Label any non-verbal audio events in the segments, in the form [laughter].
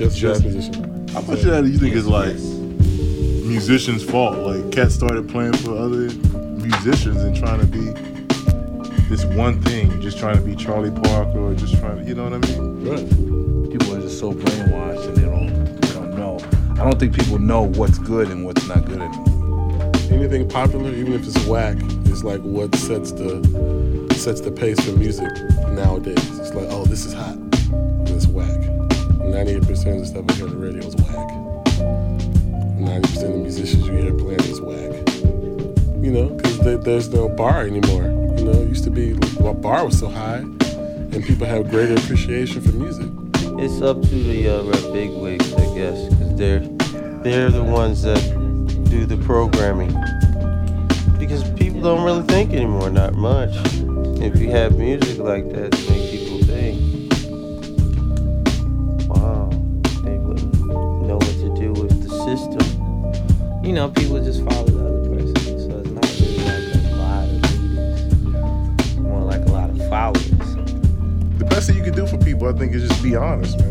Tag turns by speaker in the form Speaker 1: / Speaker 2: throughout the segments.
Speaker 1: musician's I much said you think it's like
Speaker 2: musician's fault. Like cats started playing for other musicians and trying to be this one thing, just trying to be Charlie Parker or just trying to, you know what I mean?
Speaker 3: Right. People are just so brainwashed and they don't, they don't know. I don't think people know what's good and what's not good anymore.
Speaker 4: Anything popular, even if it's whack, is like what sets the sets the pace for music nowadays. It's like, oh, this is hot, it's whack. 98% of the stuff I hear on the radio is whack. 90% of the musicians you hear playing is whack. You know, because there's no bar anymore. You know, it used to be, well, bar was so high, and people have greater appreciation for music.
Speaker 5: It's up to the uh, big wigs, I guess, because they're, they're the ones that do the programming. Because people don't really think anymore, not much. If you have music like that to make people think, wow, they wouldn't know what to do with the system
Speaker 6: you know, people just follow the other person. So it's not really like a lot of readers, more like a lot of followers.
Speaker 2: The best thing you can do for people, I think, is just be honest, man.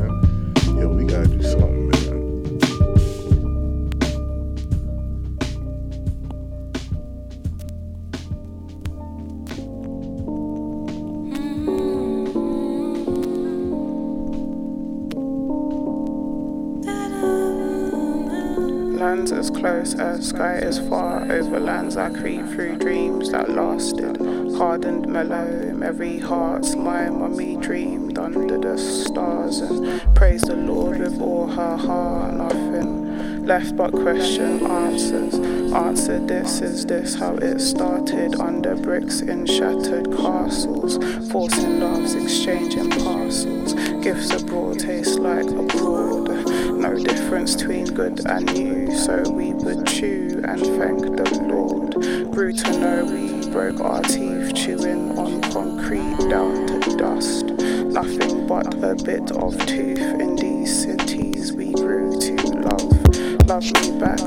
Speaker 7: Close as sky is far over lands I creep through dreams that lasted. Hardened mellow, every heart's when we dreamed under the stars and praise the Lord with all her heart. Nothing left but question answers. Answer this, is this how it started? Under bricks in shattered castles, forcing loves, exchanging parcels. Gifts abroad taste like abroad. No difference between good and new, so we would chew and thank the Lord. Grew to know we broke our teeth chewing on concrete down to dust. Nothing but a bit of tooth in these cities we grew to love. Love me back,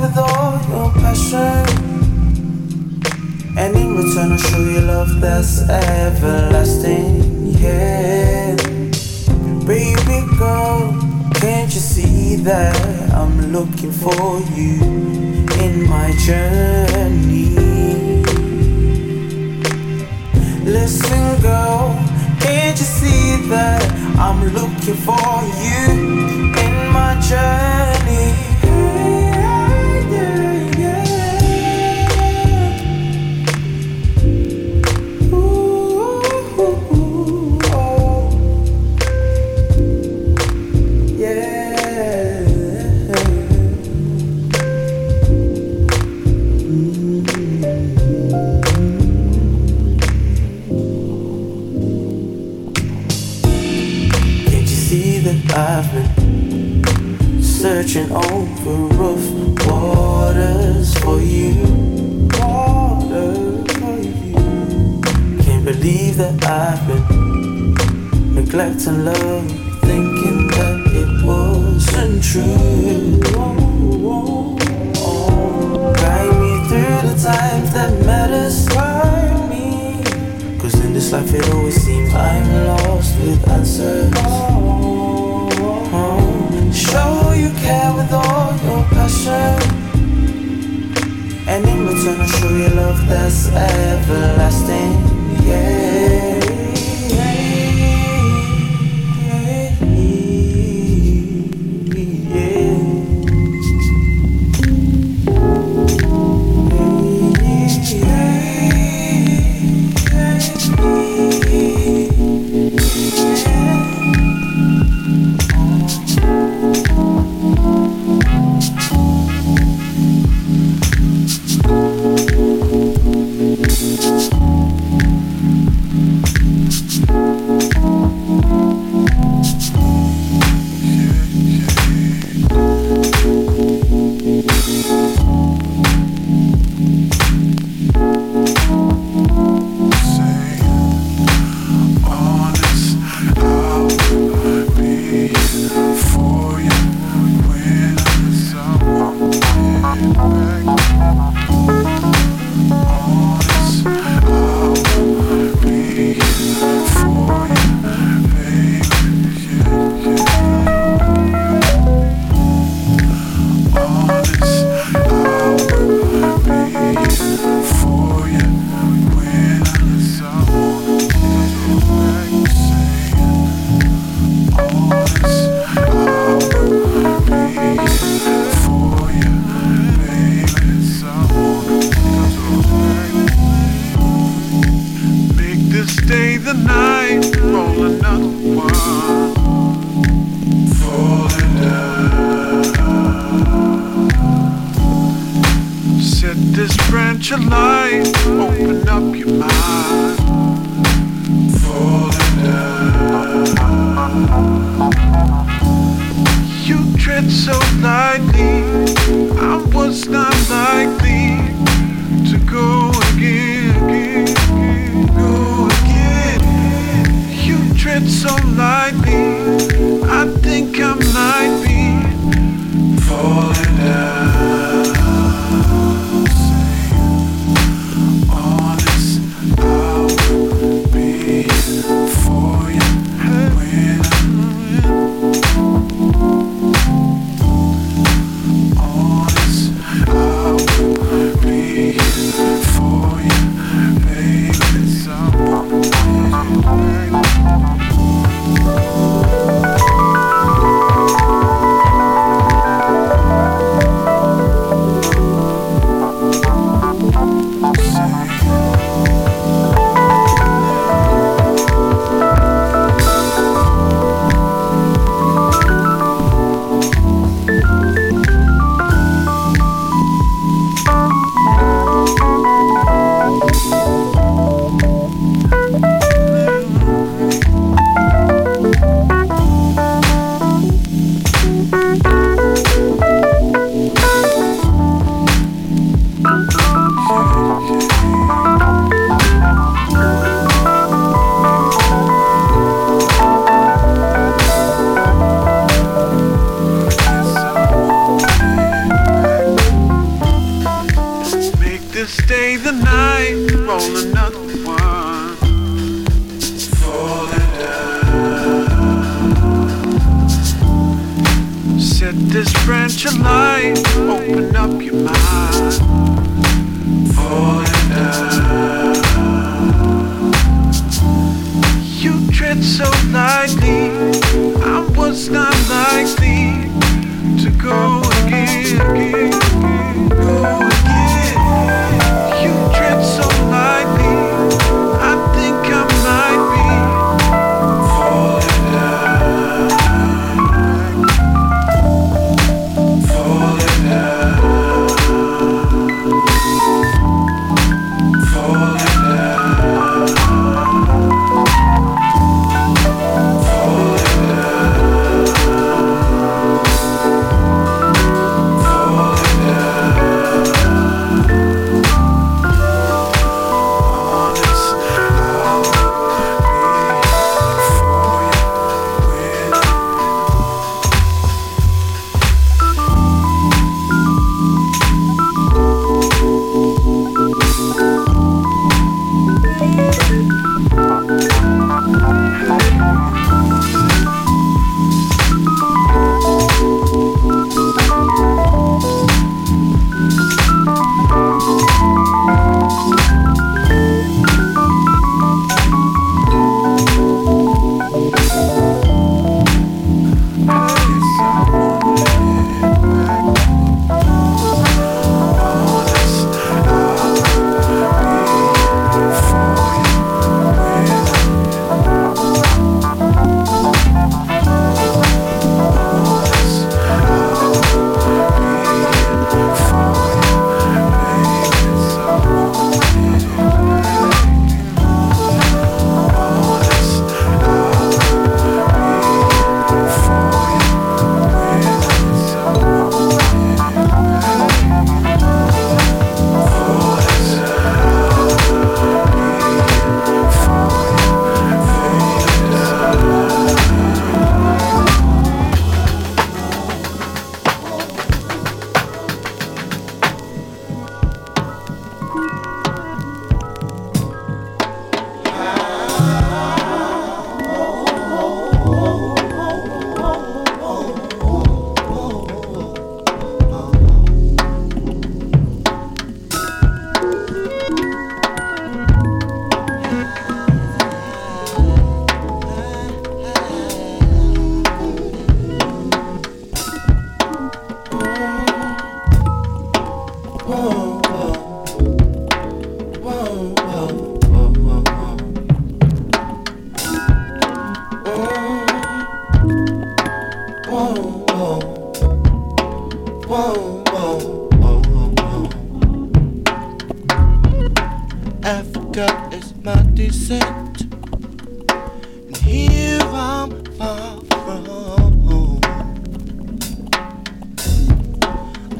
Speaker 8: with all your passion. And in return, I'll show you love that's everlasting. Yeah, baby girl, can't you see that I'm looking for you in my journey? Listen, girl, can't you see that I'm looking for you in my journey? Searching over rough waters for you? Water for you. Can't believe that I've been neglecting love, thinking that it wasn't true. Guide me through the times that matters. Guide me. Cause in this life it always seems I'm lost with answers. Oh, show you care with all your passion. And in return, I'll show you love that's everlasting. Yeah.
Speaker 9: I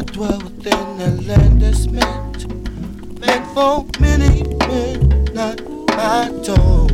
Speaker 10: dwell within a land that's meant, meant for many men, not my own.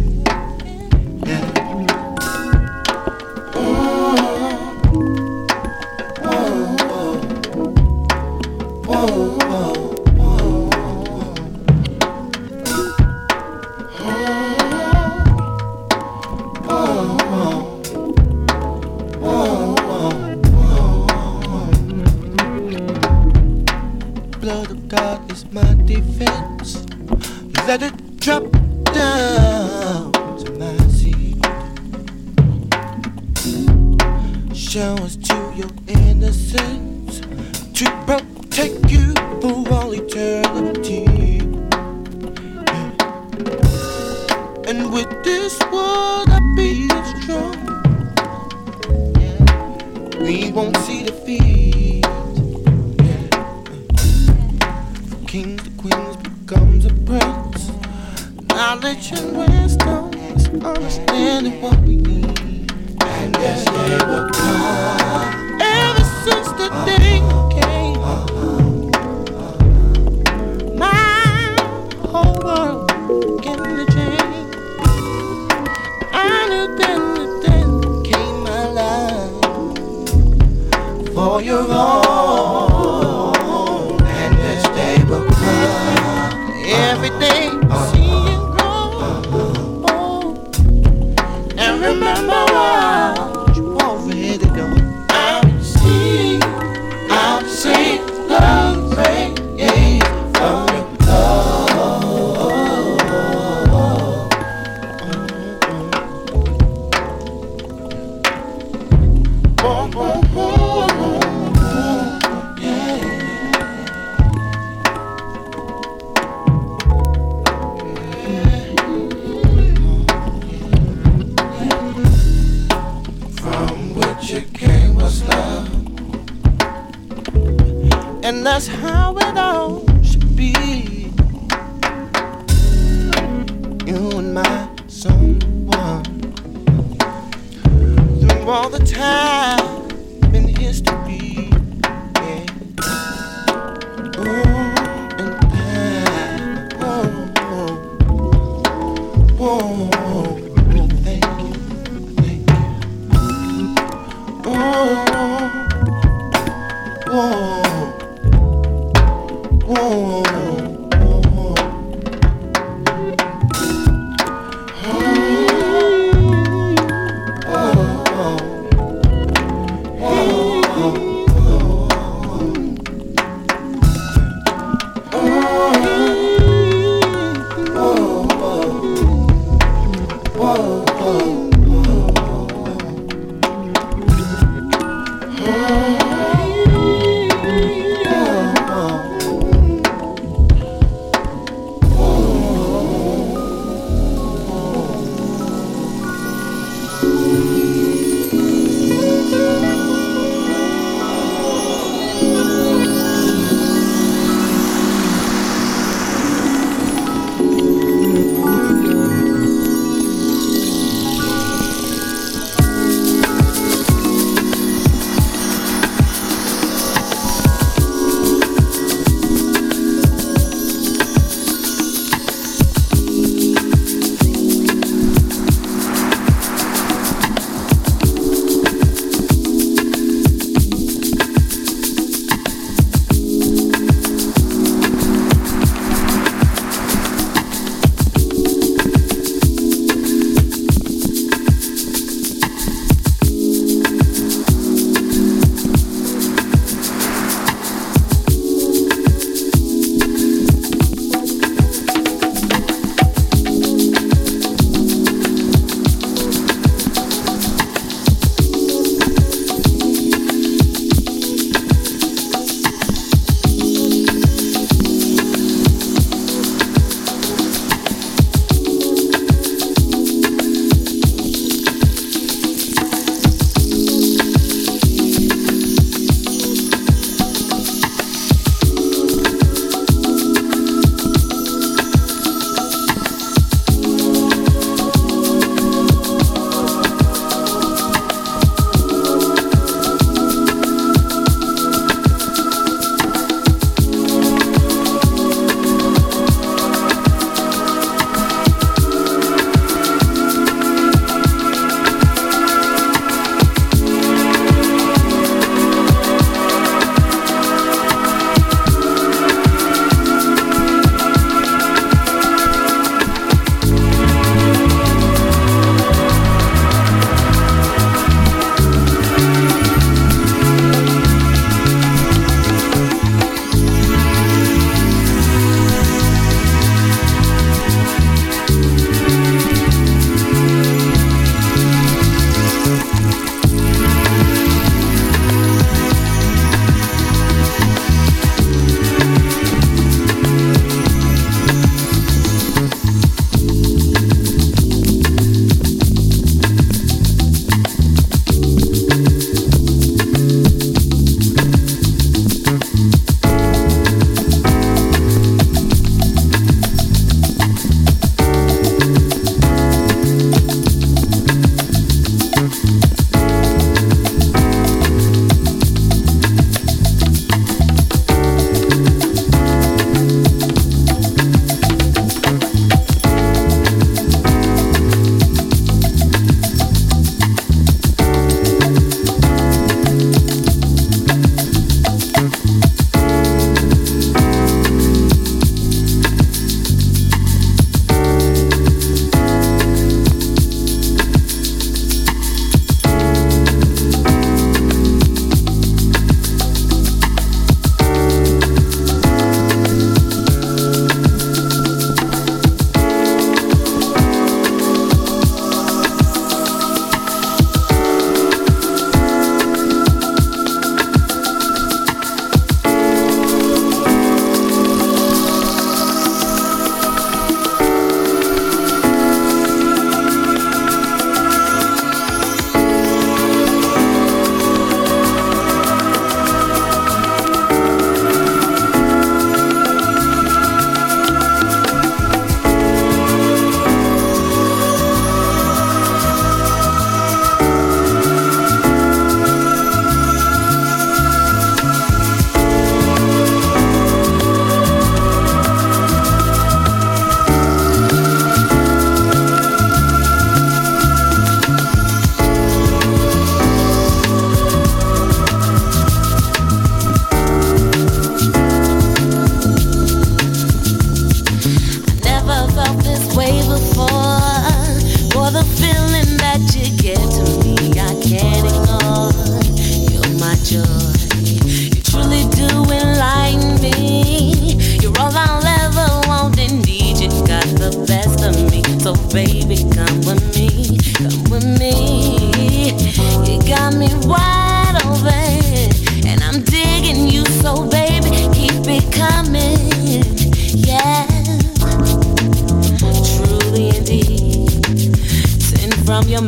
Speaker 10: Oh,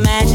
Speaker 1: sent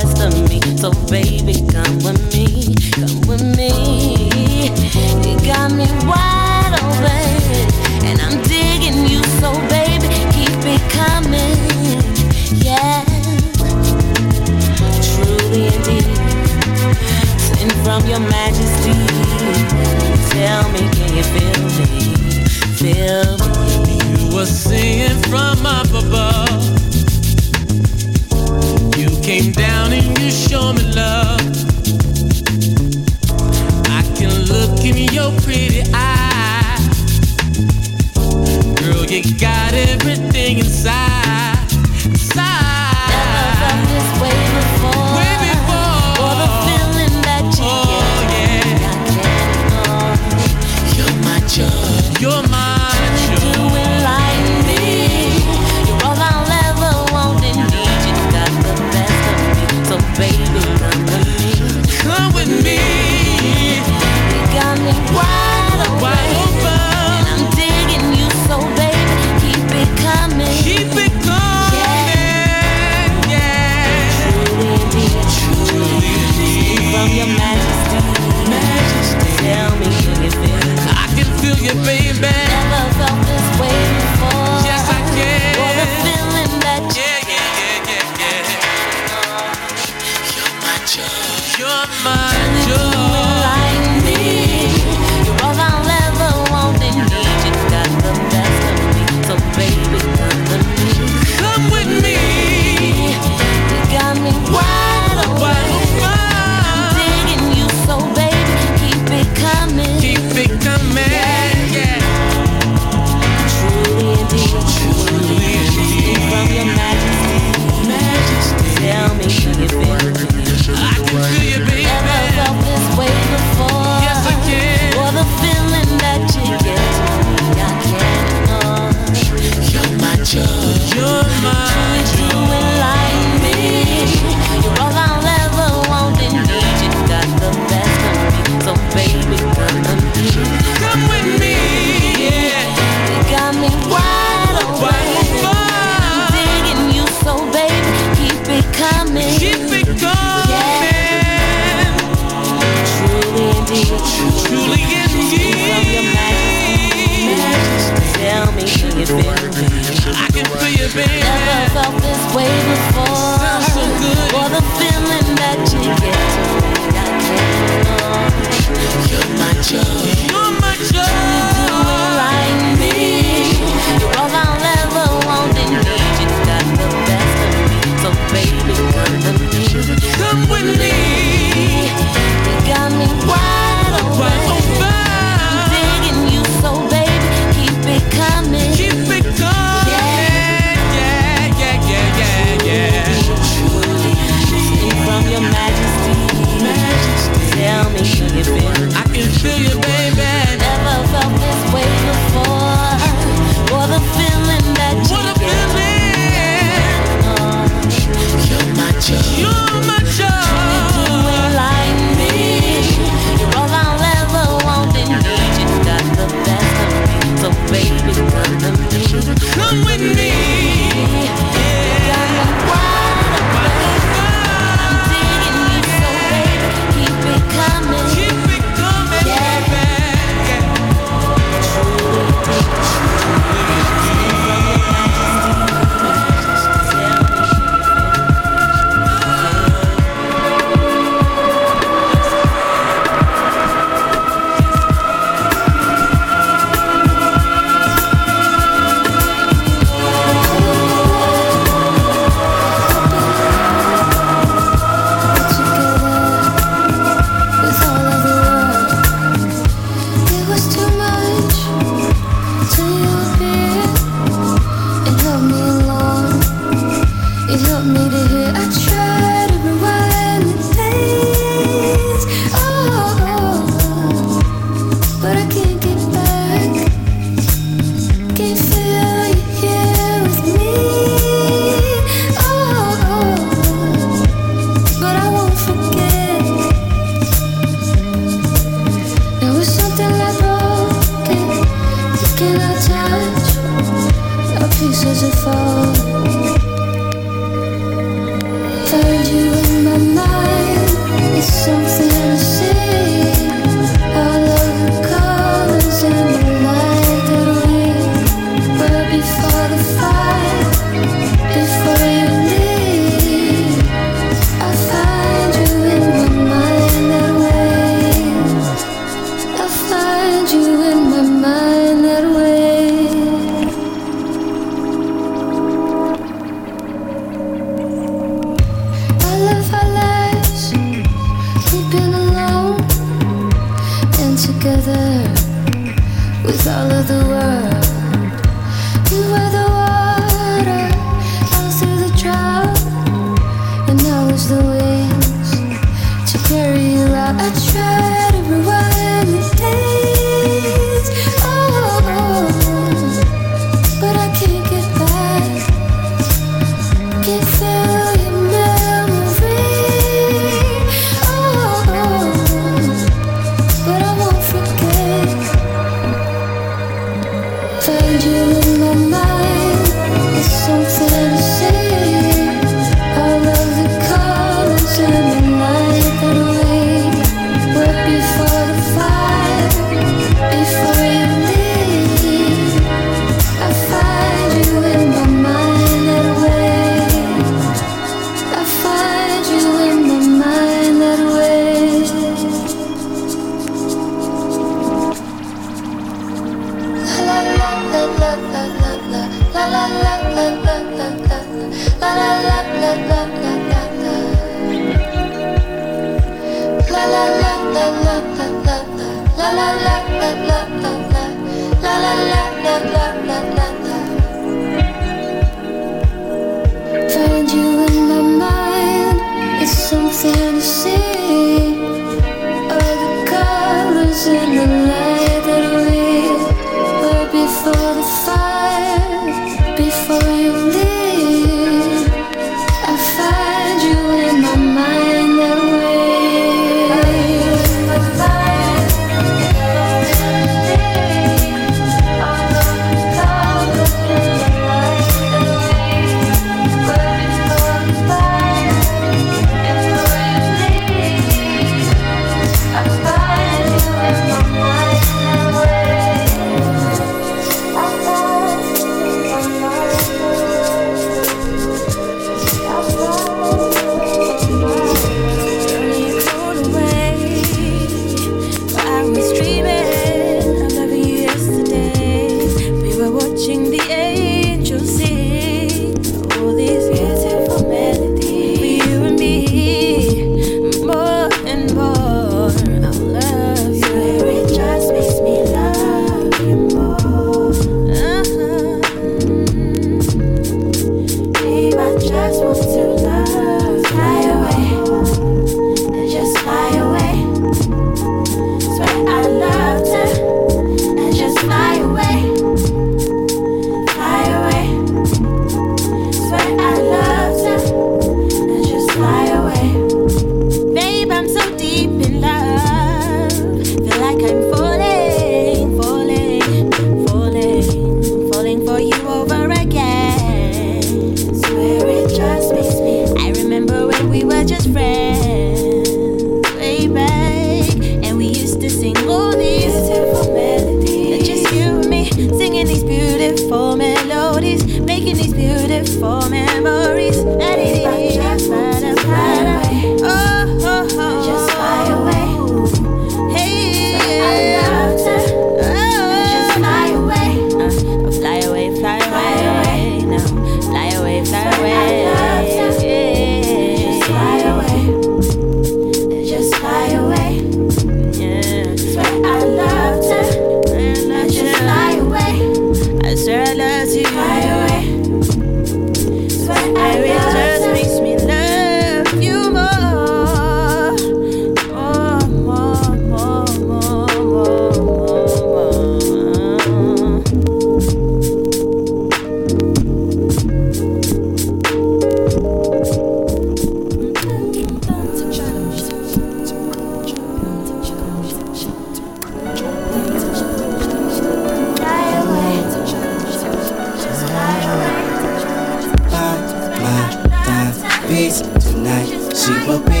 Speaker 11: Tonight, she will be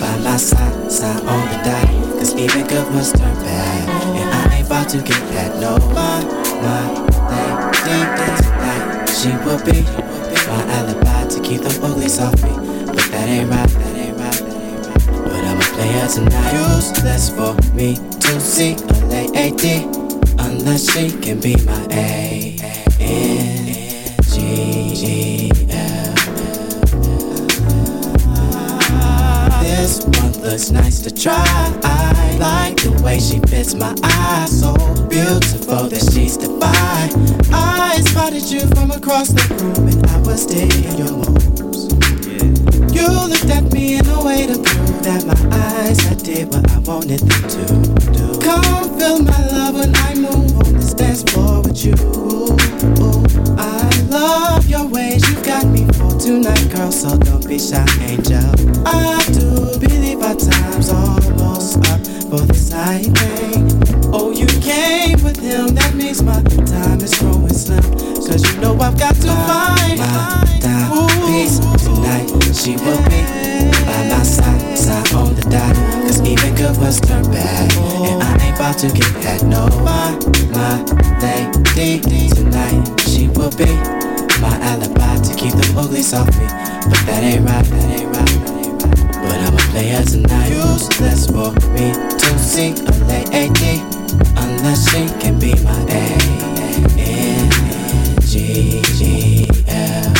Speaker 11: by my side, side on the dot. Cause even good must turn bad. And I ain't about to get that. No, my, my, thing, tonight. She will be my alibi to keep them uglies off me. But that ain't right, that ain't right, that ain't right. But I'm a player tonight. Useless for me to see a lady unless she can be my A. N G G L. This one looks nice to try. I like the way she fits my eyes. So beautiful that she's divine. I spotted you from across the room and I was digging your moves. You looked at me in a way to prove that my eyes I did what I wanted them to do. Come feel my love when I move on this dance floor with you. I love your ways, you got me tonight, girl. So don't be shy, angel. I do believe our time's almost up for this night, babe. Oh, you came with him, that means my time is growing slim. Cause you know I've got to find my timepiece tonight. She will be by my side, side on the dot. Cause even good was turn bad. And I ain't about to get that. No, my, my lady tonight. She will be my alibi to keep the uglies off me. But that ain't right, that ain't right, that ain't right. But I'm a player tonight. Useless for me to see a lady unless she can be my A. N G G L.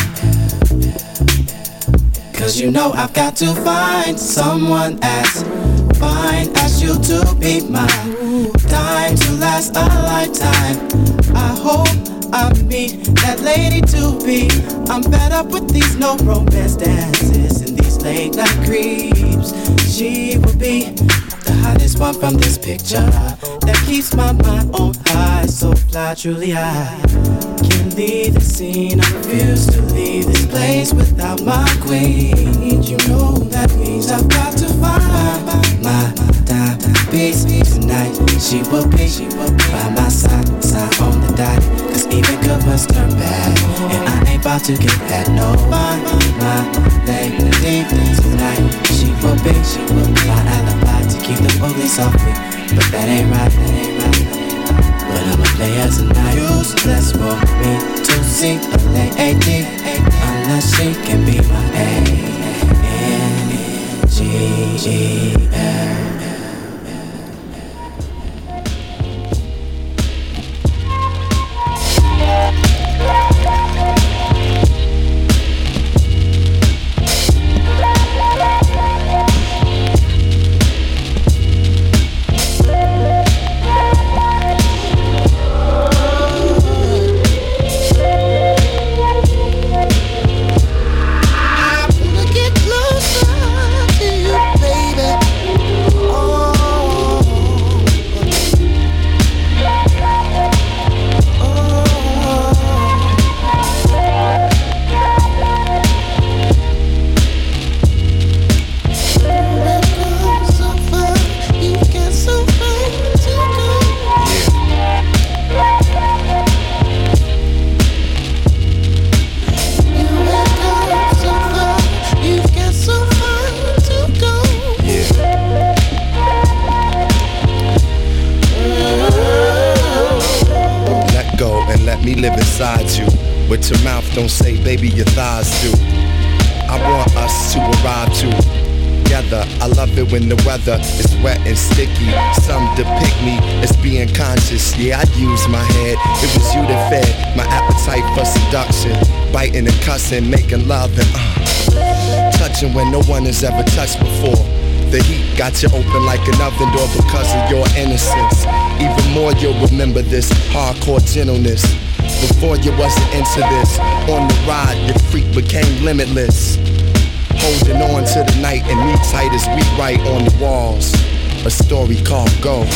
Speaker 11: Cause you know I've got to find someone as fine as you to be mine. Time to last a lifetime. I hope I meet that lady to be. I'm fed up with these no romance dances and these late night creeps. She will be the hottest one from this picture that keeps my mind on high. So fly, truly I can't leave the scene. I refuse to leave this place without my queen. You know that means I've got to find my piece tonight. She will be, she will be by my side, side on the dot. Cause even good must turn bad. And I ain't about to get that. No, my, my lady tonight. She forbids, she will be my alibi to keep the police off me. But that ain't right, that ain't right. But I'm a player tonight. Useless for me to see a lady unless she can be my A.
Speaker 12: Biting making love and uh, touching when no one has ever touched before. The heat got you open like an oven door because of your innocence. Even more, you'll remember this hardcore gentleness. Before you wasn't into this, on the ride, your freak became limitless. Holding on to the night and me tight as we write on the walls. A story called Go.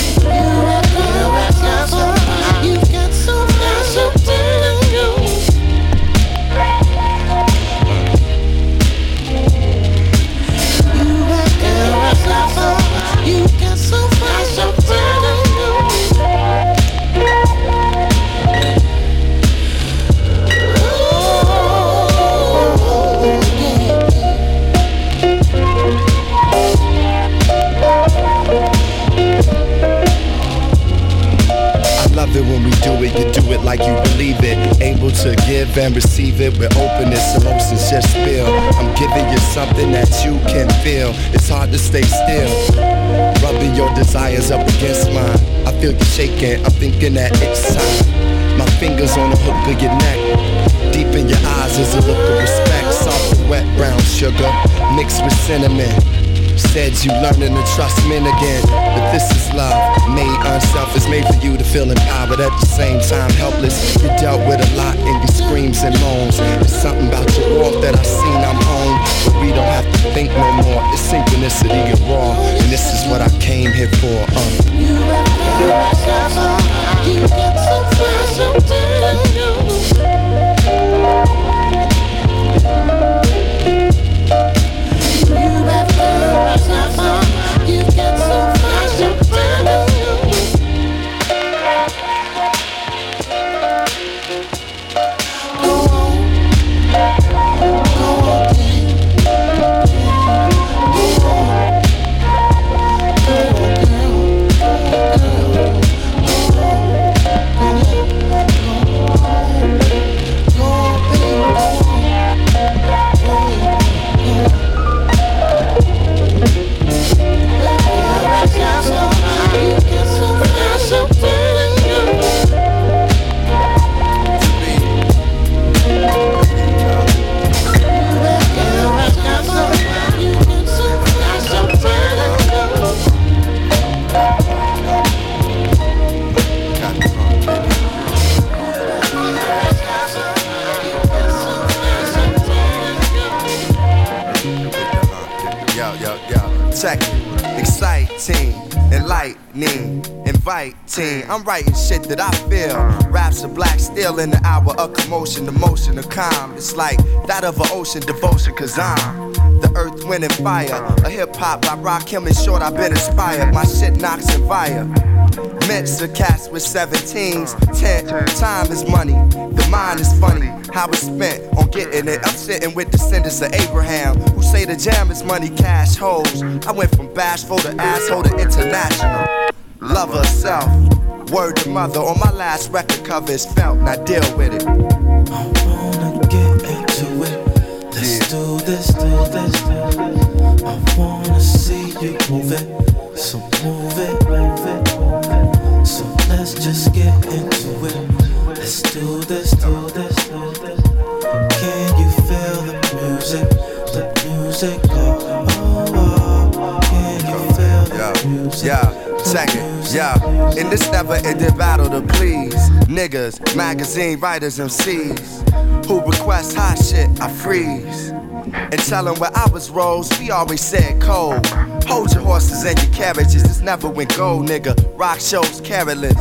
Speaker 10: Far, like you believe it. Able to give and receive it with openness, emotions just
Speaker 12: spill. I'm giving you something that you can feel. It's hard to stay still. Rubbing your desires up against mine. I feel you shaking, I'm thinking that it's time. My fingers on the hook of your neck. Deep in your eyes is a look of respect. Soft wet brown sugar mixed with cinnamon. Said you learning to trust men again. The unselfish, made for you to feel empowered at the same time helpless. You dealt with a lot in your screams and moans. There's something about your walk that I've seen I'm home, but we don't have to think no more. It's synchronicity and raw, and this is what I came here for. Uh.
Speaker 13: You get so fresh, I'm telling you. You 19. I'm
Speaker 12: writing shit that I feel. Raps of black still in the hour of commotion, the motion of calm. It's like that of an ocean devotion, cause I'm the earth, wind, and fire. A hip hop by Rakim in short, I've been inspired. My shit knocks and fire. Mints are cast with 17s. 10. Time is money. The mind is funny. How it's spent on getting it. I'm sitting with descendants of Abraham who say the jam is money, cash holes. I went from bashful to asshole to international. Love herself. Word to mother on my last record cover is felt. Now deal with it.
Speaker 14: I wanna get into it. Let's do this, do this, do this. I wanna see you move it.
Speaker 12: In this never ending battle to please niggas, magazine writers, MCs who request hot shit, I freeze. And tell 'em where I was rose, we always said cold. Hold your horses and your carriages, this never went gold, nigga. Rock shows careless.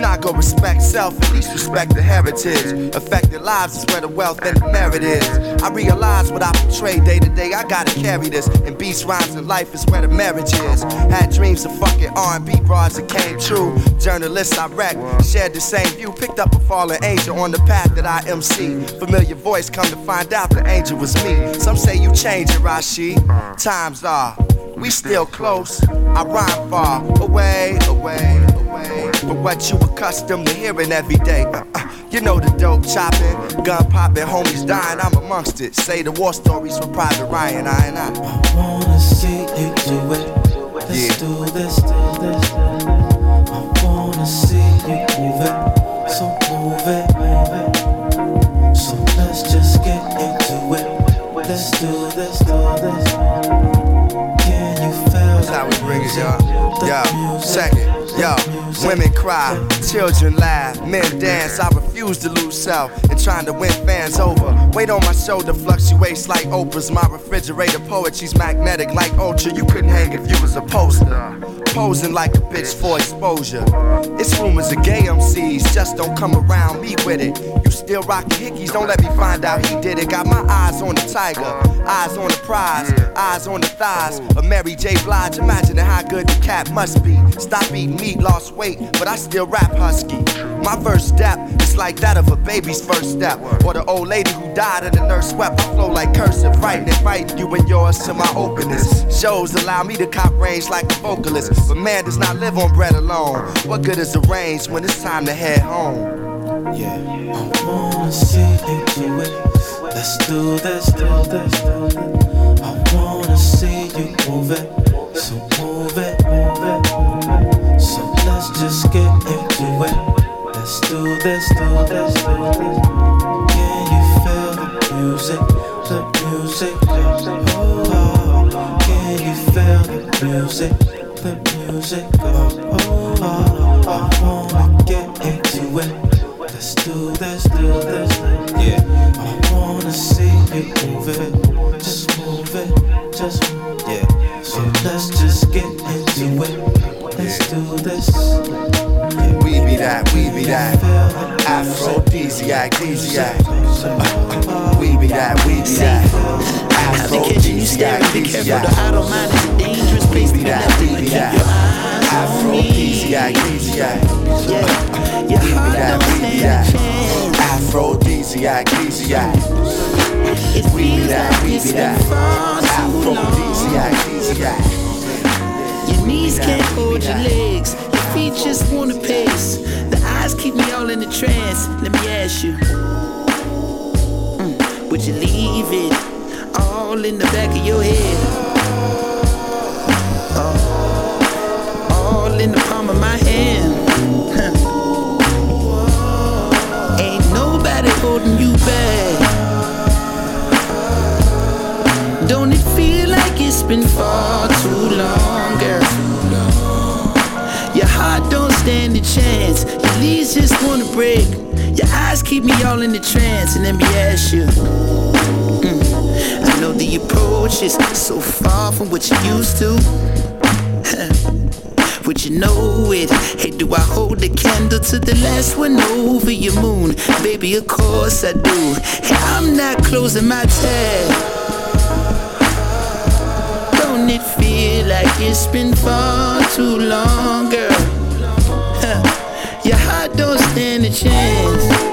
Speaker 12: Not gonna respect self, at least respect the heritage. Affected lives is where the wealth and the merit is. I realize what I portray day to day, I gotta carry this. And beats, rhymes, and life is where the marriage is. Had dreams of fucking R&B broads that came true. Journalists I wrecked, shared the same view. Picked up a fallen angel on the path that I MC. Familiar voice, come to find out the angel was me. Some say you change it, Rashid. Times are, we still close. I rhyme far away, away. But what you accustomed to hearing every day. Uh, uh, you know the dope chopping, gun popping, homies dying. I'm amongst it. Say the war stories for Private Ryan, I and I.
Speaker 14: wanna see you do it. Let's do this, do this. I wanna see you move it. So move it, move it. So let's just get into it. Let's do this, do this. Can you feel
Speaker 12: That's how we bring it, y'all. Yo, it. Yo, women cry, children laugh, men dance. I refuse to lose self and trying to win fans over. Weight on my shoulder fluctuates like Oprah's. My refrigerator poetry's magnetic like Ultra. You couldn't hang if you was a poster. Posing like a bitch for exposure. It's rumors of gay MCs, just don't come around me with it. You still rockin' hickeys, don't let me find out he did it. Got my eyes on the tiger, eyes on the prize, eyes on the thighs of Mary J. Blige. Imagining how good the cat must be. Stop eating meat, lost weight, but I still rap husky. My first step is like that of a baby's first step, or the old lady who died and the nurse swept. I flow like cursive, writing, inviting you and yours to my openness. Shows allow me to cop range like a vocalist, but man does not live on bread alone. What good is the range when it's time to head home?
Speaker 14: Yeah, I wanna see you do it. Let's do this, do this, do this. I wanna see you move it, so move it, move it. So let's just get into it. Let's do this, do this, do this. Can you feel the music, the music? Oh, oh. can you feel the music, the music? Oh, oh, oh. I wanna get into it. Let's do this, do this. Yeah, I wanna see you move it, just move it, just yeah. So let's just get into it. Let's do this.
Speaker 12: Be that, we be that. Aphrodisiac, aphrodisiac. We be that, we be that. Aphrodisiac, aphrodisiac.
Speaker 15: I don't mind, it's dangerous to
Speaker 12: be that, we be that. Aphrodisiac, aphrodisiac.
Speaker 15: Yeah, your heart
Speaker 12: that,
Speaker 15: don't stand a chance.
Speaker 12: Aphrodisiac, aphrodisiac.
Speaker 15: It feels like it's
Speaker 12: be
Speaker 15: been. Your knees can't hold your legs. Feet just wanna pace. The eyes keep me all in a trance. Let me ask you. mm, would you leave it all in the back of your head? Oh, all in the palm of my hand. Ain't nobody holding you back. Don't it feel like it's been far chance. Your knees just wanna break. Your eyes keep me all in the trance, and let me ask you. mm, I know the approach is so far from what you used to. [laughs] Would you know it? Hey, do I hold the candle to the last one over your moon? Baby, of course I do. Hey, I'm not closing my tab. Don't it feel like it's been far too long, girl? Don't stand a chance.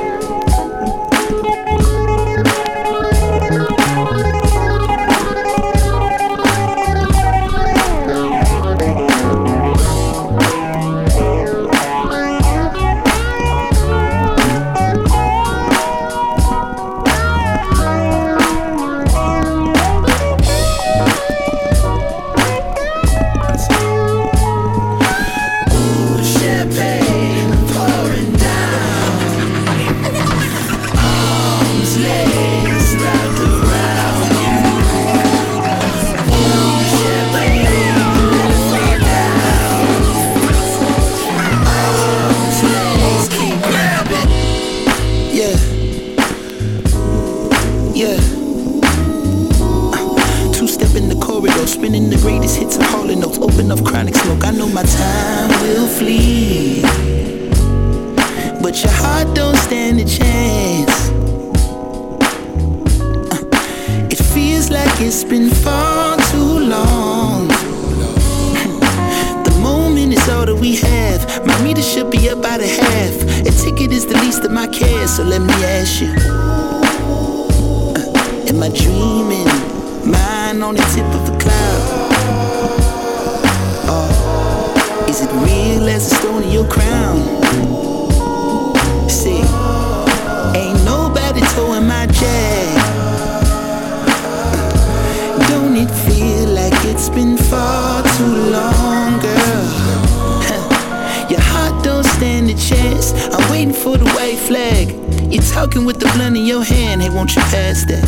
Speaker 15: Talking with the blunt in your hand. Hey, won't you pass that?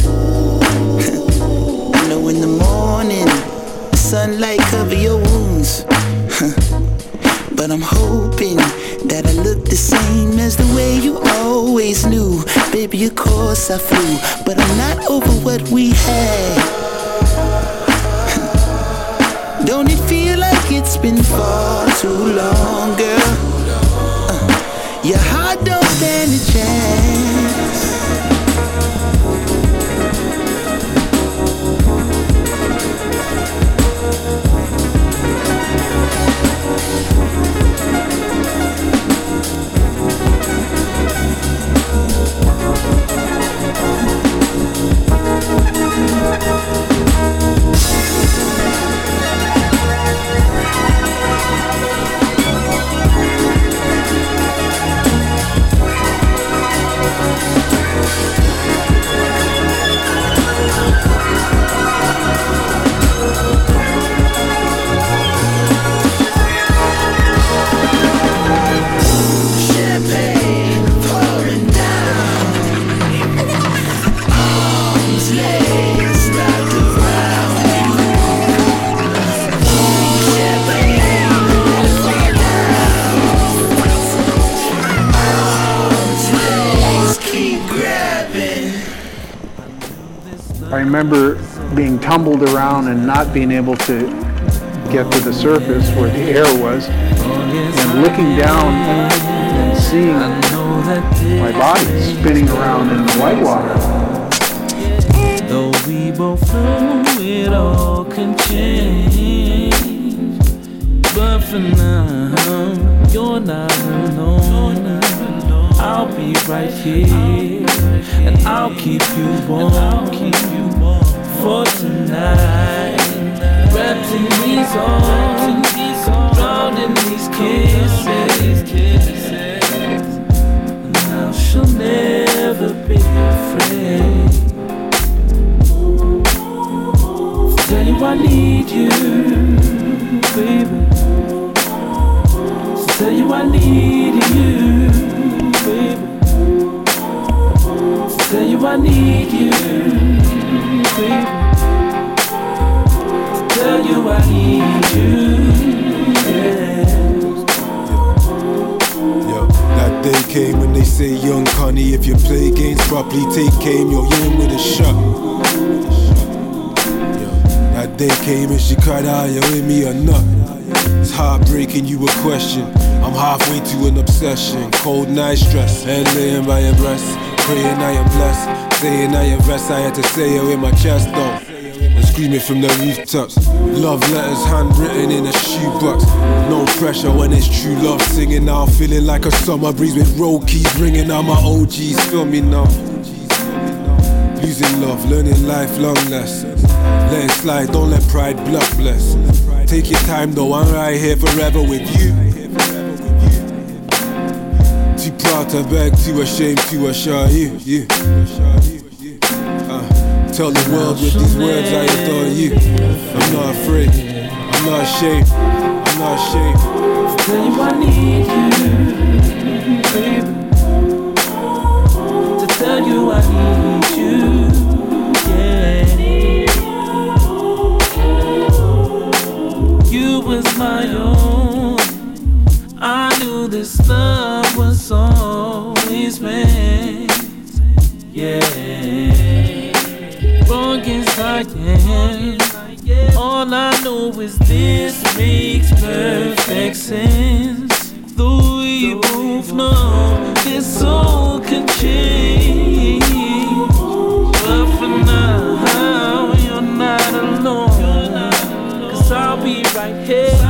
Speaker 15: I know in the morning, sunlight cover your wounds. [laughs] But I'm hoping that I look the same as the way you always knew. Baby, of course I flew, but I'm not over what we had. [laughs] Don't it feel like it's been far too long, girl? Uh, your heart don't stand a chance.
Speaker 16: Remember being tumbled around and not being able to get to the surface where the air was, and looking down and seeing my body spinning around in the white water.
Speaker 17: Though we both know it all can change. But for now, you're not alone. I'll be right here. And I'll keep you warm. For tonight. Wrapped in these arms. Drowned in these kisses. Now she'll never be afraid. Tell you I need you, baby. Tell you I need you, baby. Tell you I need you,
Speaker 18: If you play games properly, take aim, you're in with a shot. That day came and she cried out, you with me or not? It's heartbreaking, you a question. I'm halfway to an obsession. Cold night stress, head laying by your breast. Praying I am blessed, saying I invest. I had to say it with my chest though. Screaming from the rooftops. Love letters handwritten in a shoebox. No pressure when it's true love. Singing now, feeling like a summer breeze with roll keys ringing out my OGs. Feel me now. Losing love, learning lifelong lessons. Let it slide, don't let pride block bless. Take your time though, I'm right here forever with you. Too proud to beg, too ashamed to assure you. you. Tell the world with these words I adore you. I'm not afraid, I'm not ashamed, I'm not ashamed.
Speaker 17: Tell you I need you, baby. To tell you I need you, yeah. You was my own. I knew this love was always meant, yeah. I am. All I know is this makes perfect sense. Though we both know this soul can change. But for now, you're not alone. Cause I'll be right here.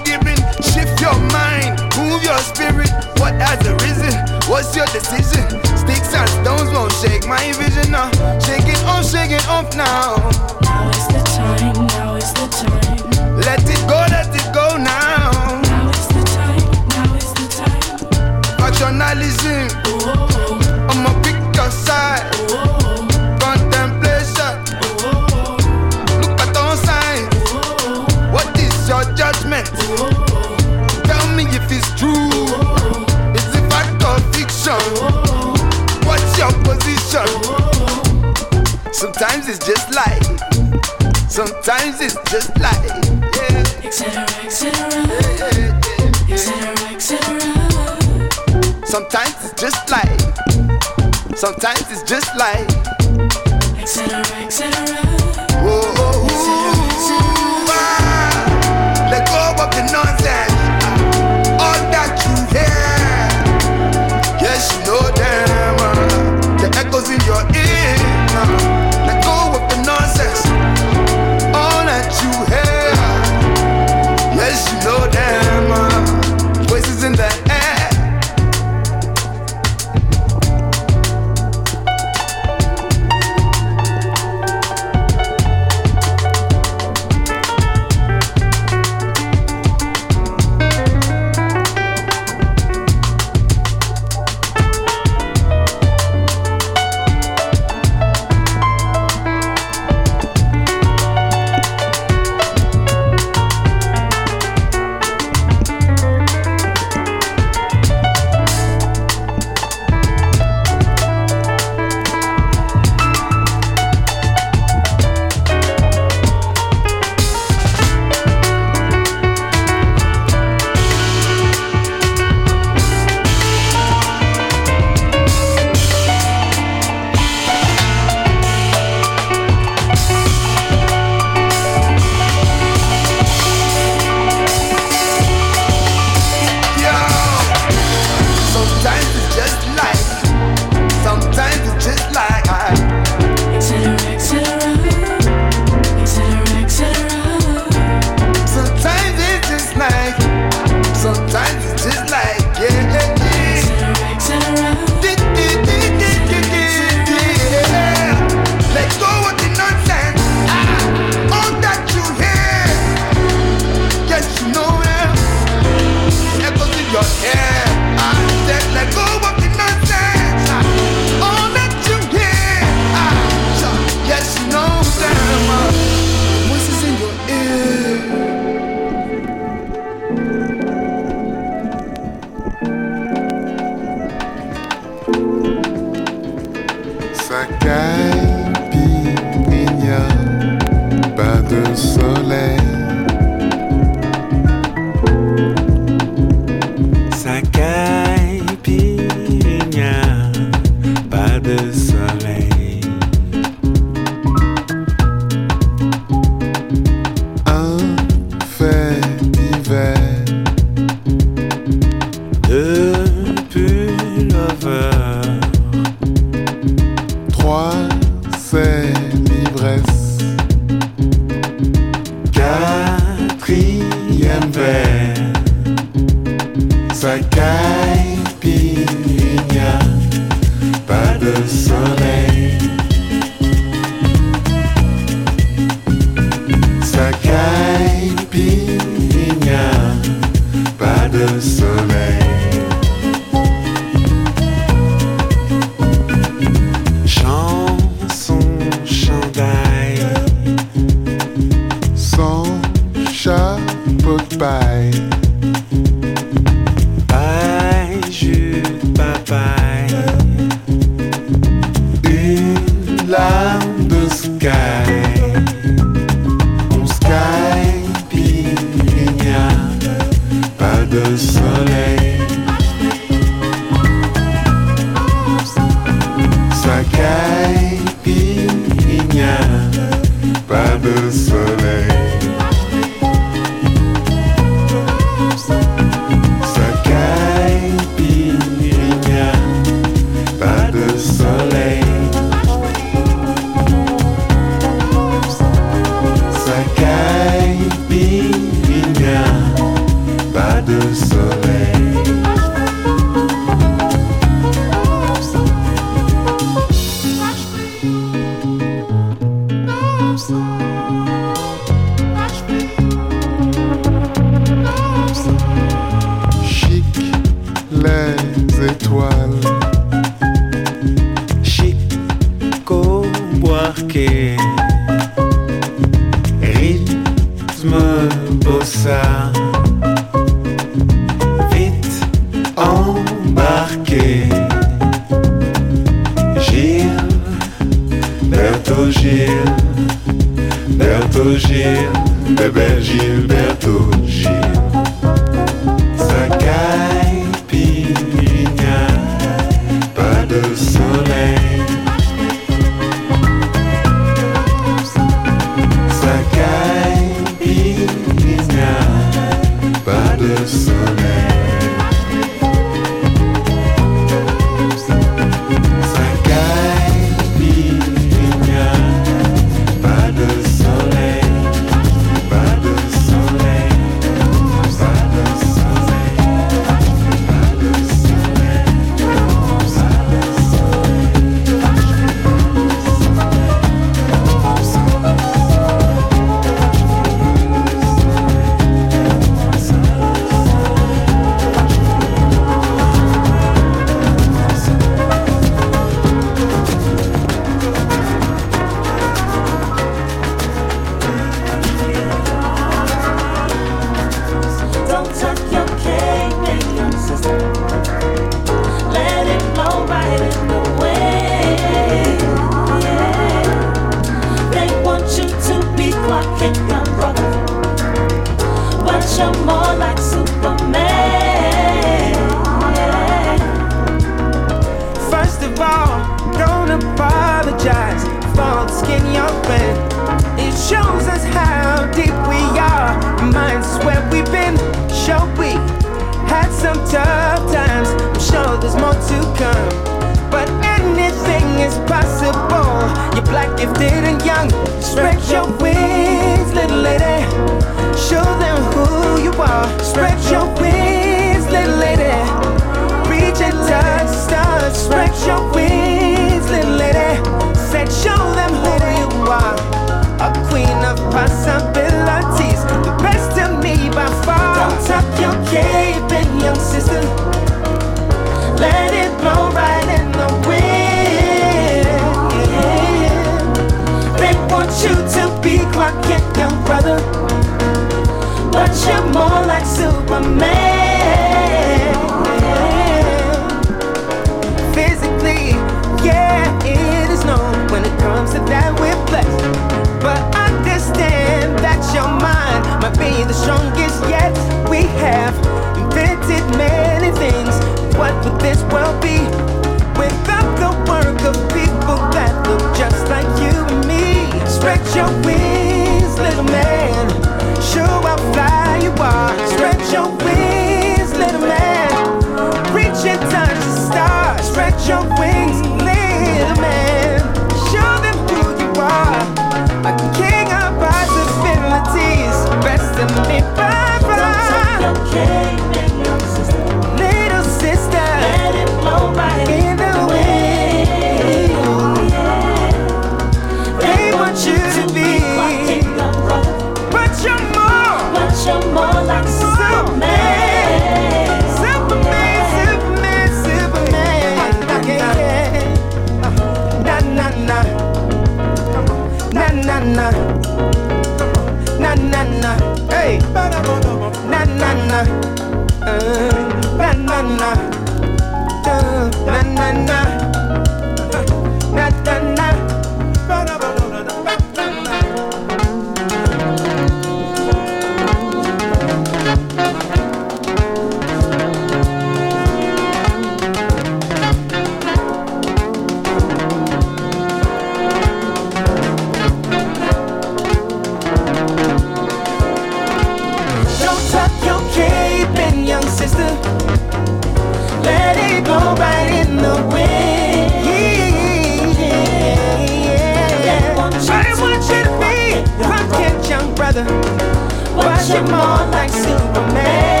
Speaker 17: But you're more like Superman.